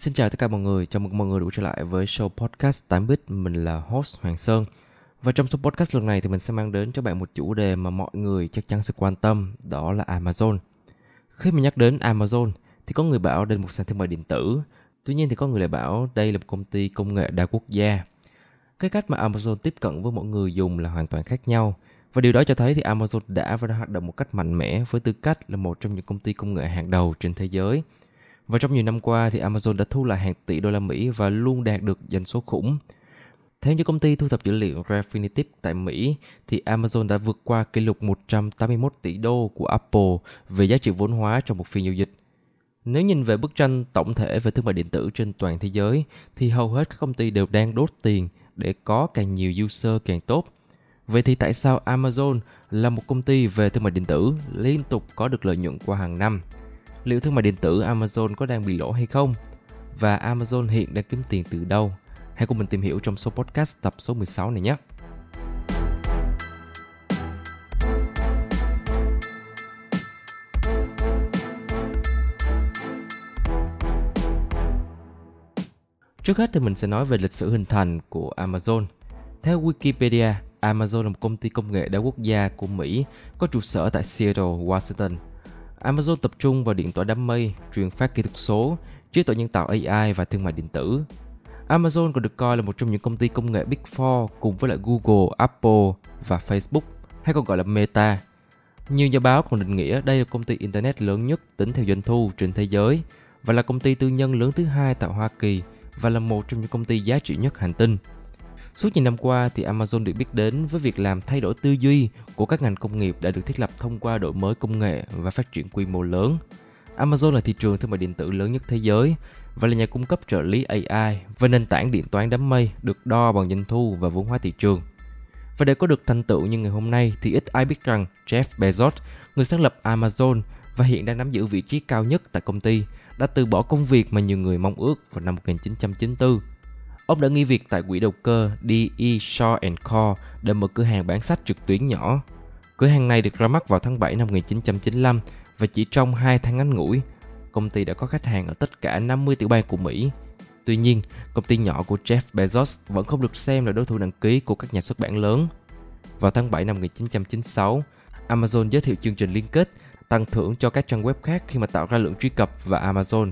Xin chào tất cả mọi người, chào mừng mọi người đã trở lại với show podcast 8bit. Mình là host Hoàng Sơn. Và trong số podcast lần này thì mình sẽ mang đến cho bạn một chủ đề mà mọi người chắc chắn sẽ quan tâm, đó là Amazon. Khi mà nhắc đến Amazon thì có người bảo đây là một sàn thương mại điện tử, tuy nhiên thì có người lại bảo đây là một công ty công nghệ đa quốc gia. Cái cách mà Amazon tiếp cận với mọi người dùng là hoàn toàn khác nhau. Và điều đó cho thấy thì Amazon đã và đang hoạt động một cách mạnh mẽ với tư cách là một trong những công ty công nghệ hàng đầu trên thế giới – và trong nhiều năm qua thì Amazon đã thu lại hàng tỷ đô la Mỹ và luôn đạt được doanh số khủng. Theo như công ty thu thập dữ liệu Refinitiv tại Mỹ, thì Amazon đã vượt qua kỷ lục 181 tỷ đô của Apple về giá trị vốn hóa trong một phiên giao dịch. Nếu nhìn về bức tranh tổng thể về thương mại điện tử trên toàn thế giới, thì hầu hết các công ty đều đang đốt tiền để có càng nhiều user càng tốt. Vậy thì tại sao Amazon là một công ty về thương mại điện tử liên tục có được lợi nhuận qua hàng năm? Liệu thương mại điện tử Amazon có đang bị lỗ hay không? Và Amazon hiện đang kiếm tiền từ đâu? Hãy cùng mình tìm hiểu trong số podcast tập số 16 này nhé. Trước hết thì mình sẽ nói về lịch sử hình thành của Amazon. Theo Wikipedia, Amazon là một công ty công nghệ đa quốc gia của Mỹ có trụ sở tại Seattle, Washington – Amazon tập trung vào điện toán đám mây, truyền phát kỹ thuật số, trí tuệ nhân tạo AI và thương mại điện tử. Amazon còn được coi là một trong những công ty công nghệ Big Four cùng với lại Google, Apple và Facebook, hay còn gọi là Meta. Nhiều nhà báo còn định nghĩa đây là công ty Internet lớn nhất tính theo doanh thu trên thế giới và là công ty tư nhân lớn thứ hai tại Hoa Kỳ và là một trong những công ty giá trị nhất hành tinh. Suốt nhiều năm qua thì Amazon được biết đến với việc làm thay đổi tư duy của các ngành công nghiệp đã được thiết lập thông qua đổi mới công nghệ và phát triển quy mô lớn. Amazon là thị trường thương mại điện tử lớn nhất thế giới và là nhà cung cấp trợ lý AI và nền tảng điện toán đám mây được đo bằng doanh thu và vốn hóa thị trường. Và để có được thành tựu như ngày hôm nay thì ít ai biết rằng Jeff Bezos, người sáng lập Amazon và hiện đang nắm giữ vị trí cao nhất tại công ty, đã từ bỏ công việc mà nhiều người mong ước vào năm 1994 Ông đã nghỉ việc tại quỹ đầu cơ DE Shaw Co để mở cửa hàng bán sách trực tuyến nhỏ. Cửa hàng này được ra mắt vào tháng 7 năm 1995 và chỉ trong 2 tháng ngắn ngủi, công ty đã có khách hàng ở tất cả 50 tiểu bang của Mỹ. Tuy nhiên, công ty nhỏ của Jeff Bezos vẫn không được xem là đối thủ đăng ký của các nhà xuất bản lớn. Vào tháng 7 năm 1996, Amazon giới thiệu chương trình liên kết tăng thưởng cho các trang web khác khi mà tạo ra lượng truy cập và Amazon.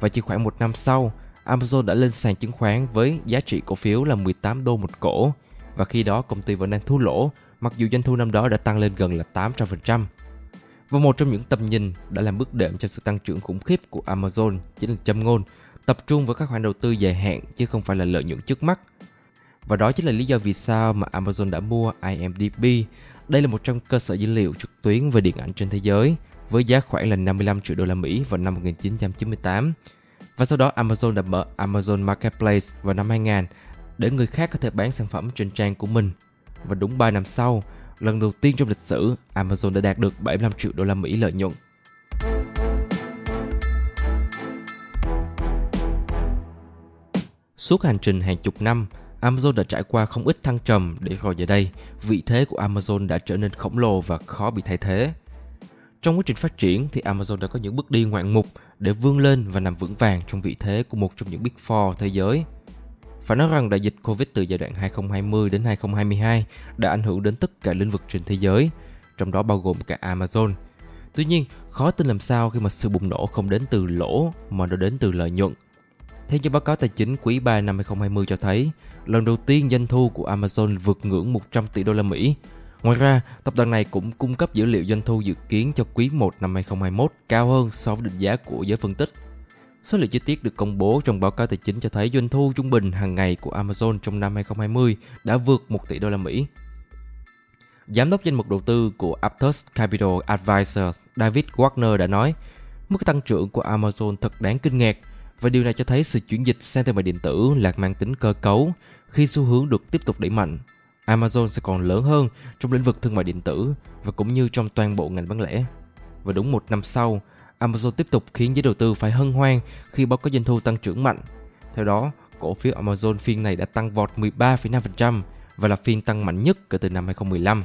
Và chỉ khoảng một năm sau, Amazon đã lên sàn chứng khoán với giá trị cổ phiếu là 18 đô một cổ và khi đó, công ty vẫn đang thua lỗ, mặc dù doanh thu năm đó đã tăng lên gần là 800%. Và một trong những tầm nhìn đã làm bước đệm cho sự tăng trưởng khủng khiếp của Amazon chính là châm ngôn, tập trung vào các khoản đầu tư dài hạn chứ không phải là lợi nhuận trước mắt. Và đó chính là lý do vì sao mà Amazon đã mua IMDb. Đây là một trong cơ sở dữ liệu trực tuyến về điện ảnh trên thế giới với giá khoảng là 55 triệu đô la Mỹ vào năm 1998 và sau đó Amazon đã mở Amazon Marketplace vào năm 2000 để người khác có thể bán sản phẩm trên trang của mình. Và đúng 3 năm sau, lần đầu tiên trong lịch sử, Amazon đã đạt được 75 triệu đô la Mỹ lợi nhuận. Suốt hành trình hàng chục năm, Amazon đã trải qua không ít thăng trầm để rồi giờ đây, vị thế của Amazon đã trở nên khổng lồ và khó bị thay thế. Trong quá trình phát triển thì Amazon đã có những bước đi ngoạn mục để vươn lên và nằm vững vàng trong vị thế của một trong những Big Four thế giới. Phải nói rằng đại dịch Covid từ giai đoạn 2020 đến 2022 đã ảnh hưởng đến tất cả lĩnh vực trên thế giới, trong đó bao gồm cả Amazon. Tuy nhiên, khó tin làm sao khi mà sự bùng nổ không đến từ lỗ mà nó đến từ lợi nhuận. Theo như báo cáo tài chính quý 3 năm 2020 cho thấy, lần đầu tiên doanh thu của Amazon vượt ngưỡng 100 tỷ đô la Mỹ, Ngoài ra, tập đoàn này cũng cung cấp dữ liệu doanh thu dự kiến cho quý 1 năm 2021 cao hơn so với định giá của giới phân tích. Số liệu chi tiết được công bố trong báo cáo tài chính cho thấy doanh thu trung bình hàng ngày của Amazon trong năm 2020 đã vượt 1 tỷ đô la Mỹ. Giám đốc danh mục đầu tư của Aptos Capital Advisors David Wagner đã nói, Mức tăng trưởng của Amazon thật đáng kinh ngạc và điều này cho thấy sự chuyển dịch sang thương mại điện tử là mang tính cơ cấu khi xu hướng được tiếp tục đẩy mạnh. Amazon sẽ còn lớn hơn trong lĩnh vực thương mại điện tử và cũng như trong toàn bộ ngành bán lẻ. Và đúng một năm sau, Amazon tiếp tục khiến giới đầu tư phải hân hoan khi báo cáo doanh thu tăng trưởng mạnh. Theo đó, cổ phiếu Amazon phiên này đã tăng vọt 13,5% và là phiên tăng mạnh nhất kể từ năm 2015.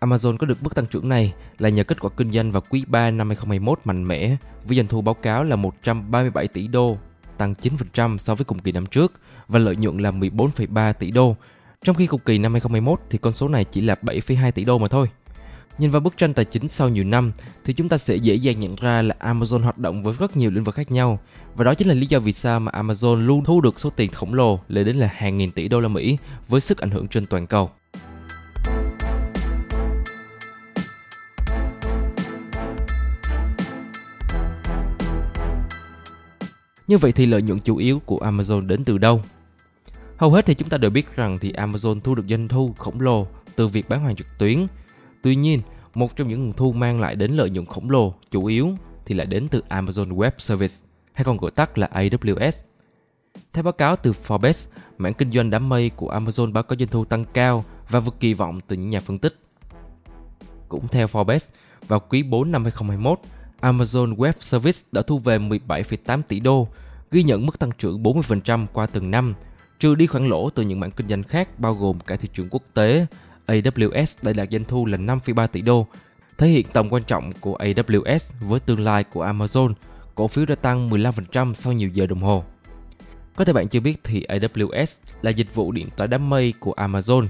Amazon có được mức tăng trưởng này là nhờ kết quả kinh doanh vào quý 3 năm 2021 mạnh mẽ với doanh thu báo cáo là 137 tỷ đô, tăng 9% so với cùng kỳ năm trước và lợi nhuận là 14,3 tỷ đô. Trong khi cùng kỳ năm 2021 thì con số này chỉ là 7,2 tỷ đô mà thôi. Nhìn vào bức tranh tài chính sau nhiều năm thì chúng ta sẽ dễ dàng nhận ra là Amazon hoạt động với rất nhiều lĩnh vực khác nhau và đó chính là lý do vì sao mà Amazon luôn thu được số tiền khổng lồ lên đến là hàng nghìn tỷ đô la Mỹ với sức ảnh hưởng trên toàn cầu. Như vậy thì lợi nhuận chủ yếu của Amazon đến từ đâu? Hầu hết thì chúng ta đều biết rằng thì Amazon thu được doanh thu khổng lồ từ việc bán hàng trực tuyến. Tuy nhiên, một trong những nguồn thu mang lại đến lợi nhuận khổng lồ chủ yếu thì lại đến từ Amazon Web Service, hay còn gọi tắt là AWS. Theo báo cáo từ Forbes, mảng kinh doanh đám mây của Amazon báo có doanh thu tăng cao và vượt kỳ vọng từ những nhà phân tích. Cũng theo Forbes, vào quý 4 năm 2021, Amazon Web Service đã thu về 17,8 tỷ đô, ghi nhận mức tăng trưởng 40% qua từng năm, trừ đi khoản lỗ từ những mảng kinh doanh khác bao gồm cả thị trường quốc tế. AWS đã đạt doanh thu là 5,3 tỷ đô, thể hiện tầm quan trọng của AWS với tương lai của Amazon. Cổ phiếu đã tăng 15% sau nhiều giờ đồng hồ. Có thể bạn chưa biết thì AWS là dịch vụ điện toán đám mây của Amazon.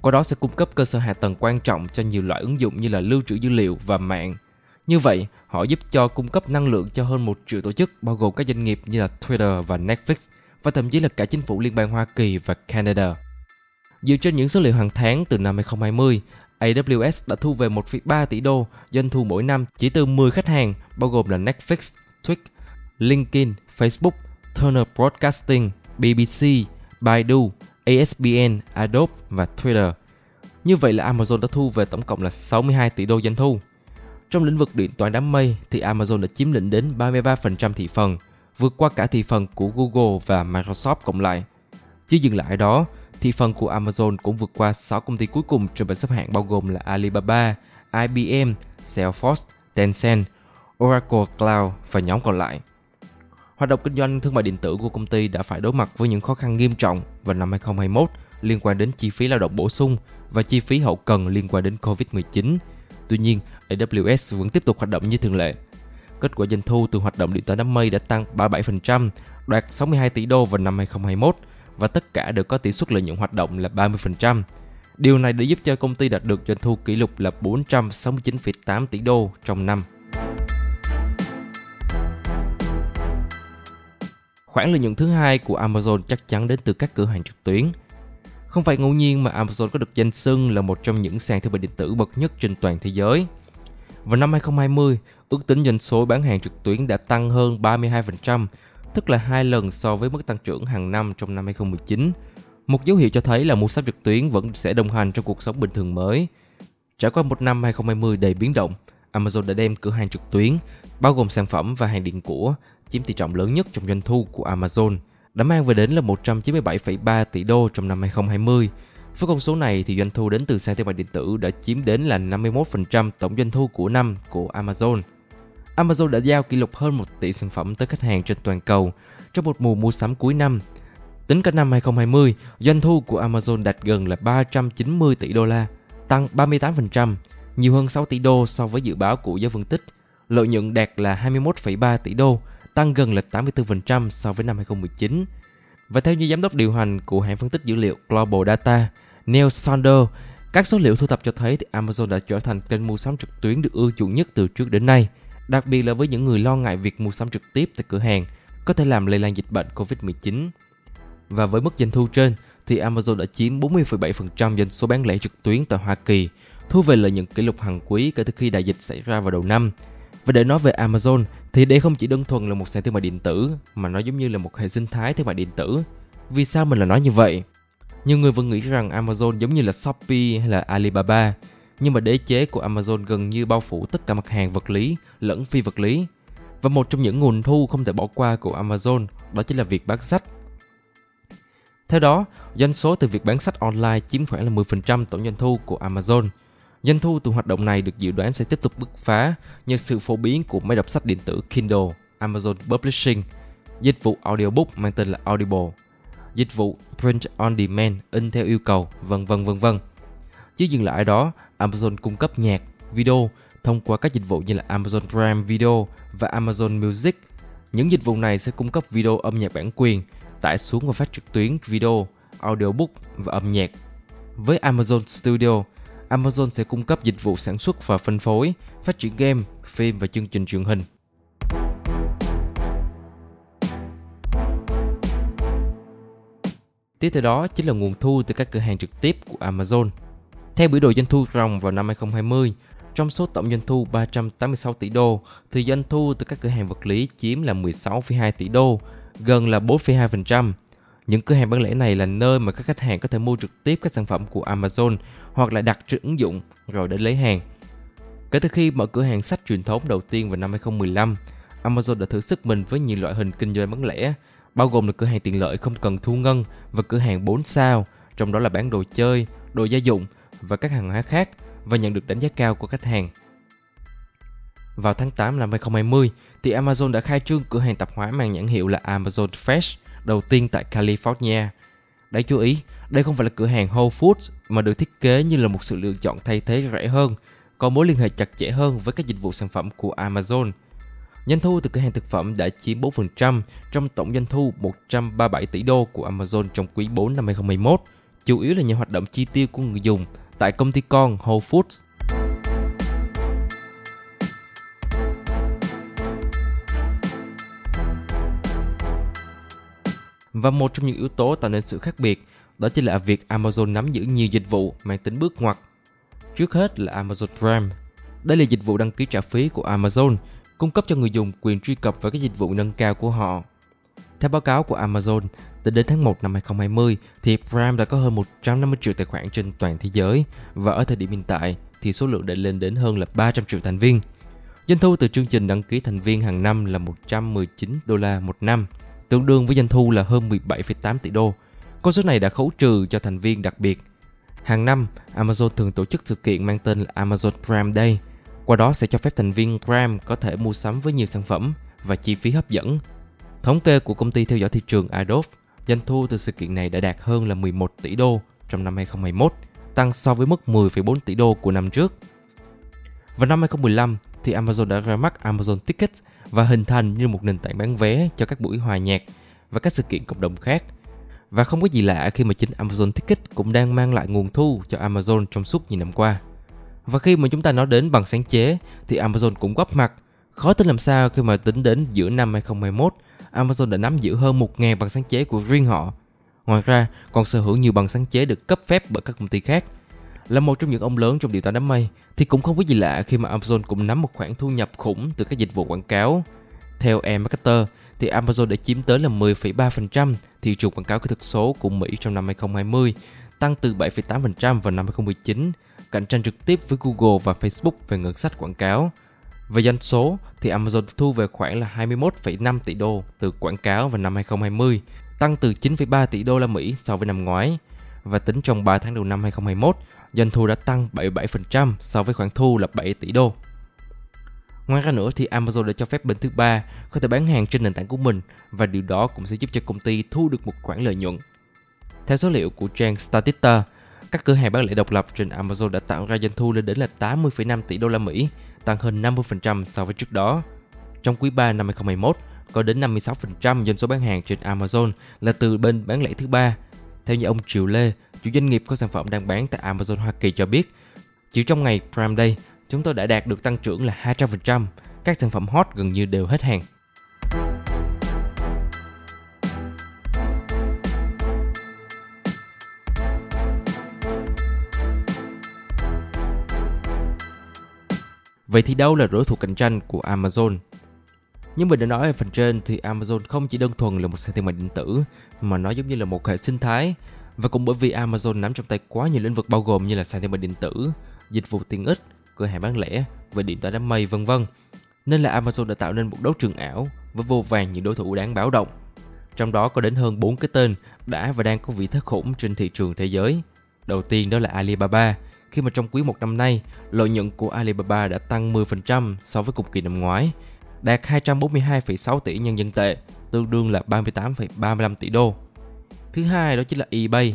Qua đó sẽ cung cấp cơ sở hạ tầng quan trọng cho nhiều loại ứng dụng như là lưu trữ dữ liệu và mạng, như vậy, họ giúp cho cung cấp năng lượng cho hơn một triệu tổ chức bao gồm các doanh nghiệp như là Twitter và Netflix và thậm chí là cả chính phủ liên bang Hoa Kỳ và Canada. Dựa trên những số liệu hàng tháng từ năm 2020, AWS đã thu về 1,3 tỷ đô doanh thu mỗi năm chỉ từ 10 khách hàng bao gồm là Netflix, Twitch, LinkedIn, Facebook, Turner Broadcasting, BBC, Baidu, ASBN, Adobe và Twitter. Như vậy là Amazon đã thu về tổng cộng là 62 tỷ đô doanh thu. Trong lĩnh vực điện toán đám mây thì Amazon đã chiếm lĩnh đến 33% thị phần, vượt qua cả thị phần của Google và Microsoft cộng lại. Chứ dừng lại đó, thị phần của Amazon cũng vượt qua 6 công ty cuối cùng trên bảng xếp hạng bao gồm là Alibaba, IBM, Salesforce, Tencent, Oracle Cloud và nhóm còn lại. Hoạt động kinh doanh thương mại điện tử của công ty đã phải đối mặt với những khó khăn nghiêm trọng vào năm 2021 liên quan đến chi phí lao động bổ sung và chi phí hậu cần liên quan đến Covid-19. Tuy nhiên, AWS vẫn tiếp tục hoạt động như thường lệ. Kết quả doanh thu từ hoạt động điện toán đám mây đã tăng 37%, đạt 62 tỷ đô vào năm 2021 và tất cả đều có tỷ suất lợi nhuận hoạt động là 30%. Điều này đã giúp cho công ty đạt được doanh thu kỷ lục là 469,8 tỷ đô trong năm. Khoản lợi nhuận thứ hai của Amazon chắc chắn đến từ các cửa hàng trực tuyến. Không phải ngẫu nhiên mà Amazon có được danh xưng là một trong những sàn thương mại điện tử bậc nhất trên toàn thế giới. Vào năm 2020, ước tính doanh số bán hàng trực tuyến đã tăng hơn 32%, tức là hai lần so với mức tăng trưởng hàng năm trong năm 2019. Một dấu hiệu cho thấy là mua sắm trực tuyến vẫn sẽ đồng hành trong cuộc sống bình thường mới. Trải qua một năm 2020 đầy biến động, Amazon đã đem cửa hàng trực tuyến, bao gồm sản phẩm và hàng điện của, chiếm tỷ trọng lớn nhất trong doanh thu của Amazon, đã mang về đến là 197,3 tỷ đô trong năm 2020, với con số này thì doanh thu đến từ sàn thương mại điện tử đã chiếm đến là 51% tổng doanh thu của năm của Amazon. Amazon đã giao kỷ lục hơn 1 tỷ sản phẩm tới khách hàng trên toàn cầu trong một mùa mua sắm cuối năm. Tính cả năm 2020, doanh thu của Amazon đạt gần là 390 tỷ đô la, tăng 38%, nhiều hơn 6 tỷ đô so với dự báo của giới phân tích. Lợi nhuận đạt là 21,3 tỷ đô, tăng gần là 84% so với năm 2019. Và theo như giám đốc điều hành của hãng phân tích dữ liệu Global Data, Neil Saunders, các số liệu thu thập cho thấy thì Amazon đã trở thành kênh mua sắm trực tuyến được ưa chuộng nhất từ trước đến nay, đặc biệt là với những người lo ngại việc mua sắm trực tiếp tại cửa hàng có thể làm lây lan dịch bệnh COVID-19. Và với mức doanh thu trên thì Amazon đã chiếm 40,7% doanh số bán lẻ trực tuyến tại Hoa Kỳ, thu về lợi nhuận kỷ lục hàng quý kể từ khi đại dịch xảy ra vào đầu năm. Và để nói về Amazon thì đây không chỉ đơn thuần là một sàn thương mại điện tử mà nó giống như là một hệ sinh thái thương mại điện tử. Vì sao mình lại nói như vậy? Nhiều người vẫn nghĩ rằng Amazon giống như là Shopee hay là Alibaba, nhưng mà đế chế của Amazon gần như bao phủ tất cả mặt hàng vật lý lẫn phi vật lý. Và một trong những nguồn thu không thể bỏ qua của Amazon đó chính là việc bán sách. Theo đó, doanh số từ việc bán sách online chiếm khoảng là 10% tổng doanh thu của Amazon. Doanh thu từ hoạt động này được dự đoán sẽ tiếp tục bứt phá nhờ sự phổ biến của máy đọc sách điện tử Kindle, Amazon Publishing, dịch vụ audiobook mang tên là Audible, dịch vụ print on demand in theo yêu cầu, vân vân vân vân. Chứ dừng lại ở đó, Amazon cung cấp nhạc, video thông qua các dịch vụ như là Amazon Prime Video và Amazon Music. Những dịch vụ này sẽ cung cấp video âm nhạc bản quyền, tải xuống và phát trực tuyến video, audiobook và âm nhạc. Với Amazon Studio, Amazon sẽ cung cấp dịch vụ sản xuất và phân phối, phát triển game, phim và chương trình truyền hình. Tiếp theo đó chính là nguồn thu từ các cửa hàng trực tiếp của Amazon. Theo biểu đồ doanh thu ròng vào năm 2020, trong số tổng doanh thu 386 tỷ đô, thì doanh thu từ các cửa hàng vật lý chiếm là 16,2 tỷ đô, gần là 4,2%. Những cửa hàng bán lẻ này là nơi mà các khách hàng có thể mua trực tiếp các sản phẩm của Amazon hoặc là đặt trên ứng dụng rồi đến lấy hàng. Kể từ khi mở cửa hàng sách truyền thống đầu tiên vào năm 2015, Amazon đã thử sức mình với nhiều loại hình kinh doanh bán lẻ, bao gồm là cửa hàng tiện lợi không cần thu ngân và cửa hàng 4 sao, trong đó là bán đồ chơi, đồ gia dụng và các hàng hóa khác và nhận được đánh giá cao của khách hàng. Vào tháng 8 năm 2020, thì Amazon đã khai trương cửa hàng tạp hóa mang nhãn hiệu là Amazon Fresh đầu tiên tại California. Đáng chú ý, đây không phải là cửa hàng Whole Foods mà được thiết kế như là một sự lựa chọn thay thế rẻ hơn, có mối liên hệ chặt chẽ hơn với các dịch vụ sản phẩm của Amazon. Doanh thu từ cửa hàng thực phẩm đã chiếm 4% trong tổng doanh thu 137 tỷ đô của Amazon trong quý 4 năm 2021, chủ yếu là nhờ hoạt động chi tiêu của người dùng tại công ty con Whole Foods. Và một trong những yếu tố tạo nên sự khác biệt đó chính là việc Amazon nắm giữ nhiều dịch vụ mang tính bước ngoặt. Trước hết là Amazon Prime. Đây là dịch vụ đăng ký trả phí của Amazon, cung cấp cho người dùng quyền truy cập vào các dịch vụ nâng cao của họ. Theo báo cáo của Amazon, tính đến tháng 1 năm 2020 thì Prime đã có hơn 150 triệu tài khoản trên toàn thế giới và ở thời điểm hiện tại thì số lượng đã lên đến hơn là 300 triệu thành viên. Doanh thu từ chương trình đăng ký thành viên hàng năm là 119 đô la một năm, tương đương với doanh thu là hơn 17,8 tỷ đô. Con số này đã khấu trừ cho thành viên đặc biệt. Hàng năm, Amazon thường tổ chức sự kiện mang tên là Amazon Prime Day. Qua đó sẽ cho phép thành viên Prime có thể mua sắm với nhiều sản phẩm và chi phí hấp dẫn. Thống kê của công ty theo dõi thị trường Adobe, doanh thu từ sự kiện này đã đạt hơn là 11 tỷ đô trong năm 2021, tăng so với mức 10,4 tỷ đô của năm trước. Vào năm 2015 thì Amazon đã ra mắt Amazon Tickets và hình thành như một nền tảng bán vé cho các buổi hòa nhạc và các sự kiện cộng đồng khác. Và không có gì lạ khi mà chính Amazon Ticket cũng đang mang lại nguồn thu cho Amazon trong suốt nhiều năm qua. Và khi mà chúng ta nói đến bằng sáng chế thì Amazon cũng góp mặt. Khó tin làm sao khi mà tính đến giữa năm 2021, Amazon đã nắm giữ hơn 1.000 bằng sáng chế của riêng họ. Ngoài ra, còn sở hữu nhiều bằng sáng chế được cấp phép bởi các công ty khác. Là một trong những ông lớn trong điều toán đám mây, thì cũng không có gì lạ khi mà Amazon cũng nắm một khoản thu nhập khủng từ các dịch vụ quảng cáo. Theo eMarketer, thì Amazon đã chiếm tới là 10,3% thị trường quảng cáo kỹ thuật số của Mỹ trong năm 2020, tăng từ 7,8% vào năm 2019, cạnh tranh trực tiếp với Google và Facebook về ngân sách quảng cáo. Về doanh số thì Amazon thu về khoảng là 21,5 tỷ đô từ quảng cáo vào năm 2020, tăng từ 9,3 tỷ đô la Mỹ so với năm ngoái. Và tính trong 3 tháng đầu năm 2021, doanh thu đã tăng 77% so với khoản thu là 7 tỷ đô. Ngoài ra nữa thì Amazon đã cho phép bên thứ ba có thể bán hàng trên nền tảng của mình và điều đó cũng sẽ giúp cho công ty thu được một khoản lợi nhuận. Theo số liệu của trang Statista, các cửa hàng bán lẻ độc lập trên Amazon đã tạo ra doanh thu lên đến là 80,5 tỷ đô la Mỹ, tăng hơn 50% so với trước đó. Trong quý 3 năm 2021, có đến 56% doanh số bán hàng trên Amazon là từ bên bán lẻ thứ ba. Theo như ông Triệu Lê, chủ doanh nghiệp có sản phẩm đang bán tại Amazon Hoa Kỳ cho biết, chỉ trong ngày Prime Day, chúng tôi đã đạt được tăng trưởng là 200%, các sản phẩm hot gần như đều hết hàng. Vậy thì đâu là đối thủ cạnh tranh của Amazon? Như mình đã nói ở phần trên thì Amazon không chỉ đơn thuần là một sàn thương mại điện tử mà nó giống như là một hệ sinh thái và cũng bởi vì Amazon nắm trong tay quá nhiều lĩnh vực bao gồm như là sàn thương mại điện tử, dịch vụ tiện ích, cửa hàng bán lẻ và điện toán đám mây vân vân. nên là Amazon đã tạo nên một đấu trường ảo với vô vàng những đối thủ đáng báo động. Trong đó có đến hơn 4 cái tên đã và đang có vị thế khủng trên thị trường thế giới. Đầu tiên đó là Alibaba, khi mà trong quý một năm nay, lợi nhuận của Alibaba đã tăng 10% so với cùng kỳ năm ngoái, đạt 242,6 tỷ nhân dân tệ, tương đương là 38,35 tỷ đô. Thứ hai đó chính là eBay.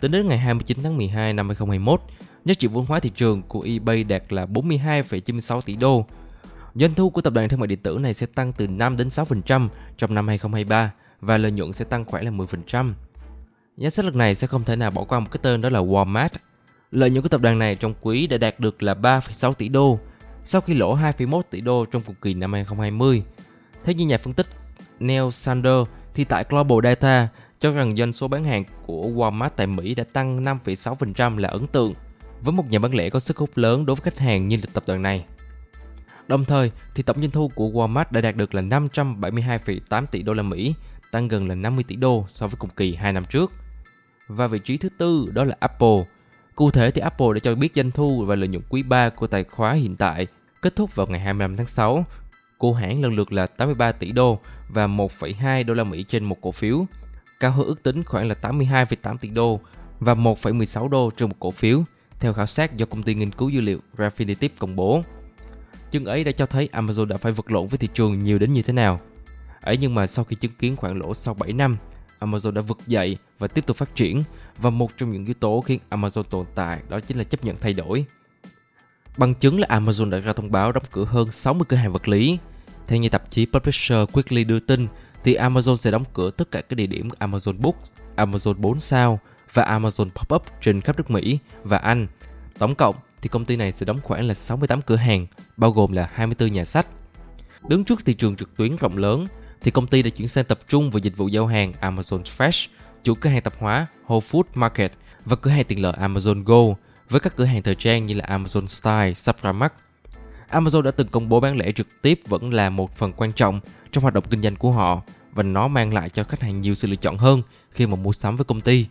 Tính đến ngày 29 tháng 12 năm 2021, giá trị vốn hóa thị trường của eBay đạt là 42,96 tỷ đô. Doanh thu của tập đoàn thương mại điện tử này sẽ tăng từ 5 đến 6% trong năm 2023 và lợi nhuận sẽ tăng khoảng là 10%. Giá sách lần này sẽ không thể nào bỏ qua một cái tên đó là Walmart. Lợi nhuận của tập đoàn này trong quý đã đạt được là 3,6 tỷ đô, sau khi lỗ 2,1 tỷ đô trong cùng kỳ năm 2020. Theo như nhà phân tích Neil Sander thì tại Global Data cho rằng doanh số bán hàng của Walmart tại Mỹ đã tăng 5,6% là ấn tượng, với một nhà bán lẻ có sức hút lớn đối với khách hàng như tập đoàn này. Đồng thời thì tổng doanh thu của Walmart đã đạt được là 572,8 tỷ đô la Mỹ, tăng gần là 50 tỷ đô so với cùng kỳ 2 năm trước. Và vị trí thứ tư đó là Apple. Cụ thể thì Apple đã cho biết doanh thu và lợi nhuận quý 3 của tài khoá hiện tại kết thúc vào ngày 25 tháng 6 của hãng lần lượt là 83 tỷ đô và 1,2 đô la Mỹ trên một cổ phiếu, cao hơn ước tính khoảng là 82,8 tỷ đô và 1,16 đô trên một cổ phiếu, theo khảo sát do công ty nghiên cứu dữ liệu Refinitiv công bố. Chứng ấy đã cho thấy Amazon đã phải vật lộn với thị trường nhiều đến như thế nào. Ấy nhưng mà sau khi chứng kiến khoản lỗ sau 7 năm, Amazon đã vực dậy và tiếp tục phát triển và một trong những yếu tố khiến Amazon tồn tại đó chính là chấp nhận thay đổi. Bằng chứng là Amazon đã ra thông báo đóng cửa hơn 60 cửa hàng vật lý. Theo như tạp chí Publisher Quickly đưa tin, thì Amazon sẽ đóng cửa tất cả các địa điểm Amazon Books, Amazon 4 sao và Amazon Pop-up trên khắp nước Mỹ và Anh. Tổng cộng thì công ty này sẽ đóng khoảng là 68 cửa hàng, bao gồm là 24 nhà sách. Đứng trước thị trường trực tuyến rộng lớn, thì công ty đã chuyển sang tập trung vào dịch vụ giao hàng Amazon Fresh, chủ cửa hàng tạp hóa Whole Food Market và cửa hàng tiện lợi Amazon Go với các cửa hàng thời trang như là Amazon Style, Supramark. Amazon đã từng công bố bán lẻ trực tiếp vẫn là một phần quan trọng trong hoạt động kinh doanh của họ và nó mang lại cho khách hàng nhiều sự lựa chọn hơn khi mà mua sắm với công ty.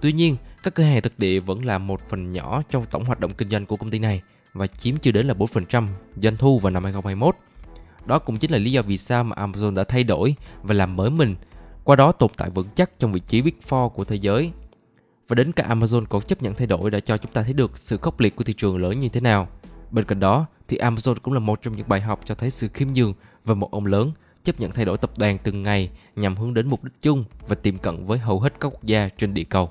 Tuy nhiên, các cửa hàng thực địa vẫn là một phần nhỏ trong tổng hoạt động kinh doanh của công ty này và chiếm chưa đến là 4% doanh thu vào năm 2021. Đó cũng chính là lý do vì sao mà Amazon đã thay đổi và làm mới mình, qua đó tồn tại vững chắc trong vị trí Big Four của thế giới. Và đến cả Amazon còn chấp nhận thay đổi đã cho chúng ta thấy được sự khốc liệt của thị trường lớn như thế nào. Bên cạnh đó, thì Amazon cũng là một trong những bài học cho thấy sự khiêm nhường và một ông lớn chấp nhận thay đổi tập đoàn từng ngày nhằm hướng đến mục đích chung và tiệm cận với hầu hết các quốc gia trên địa cầu.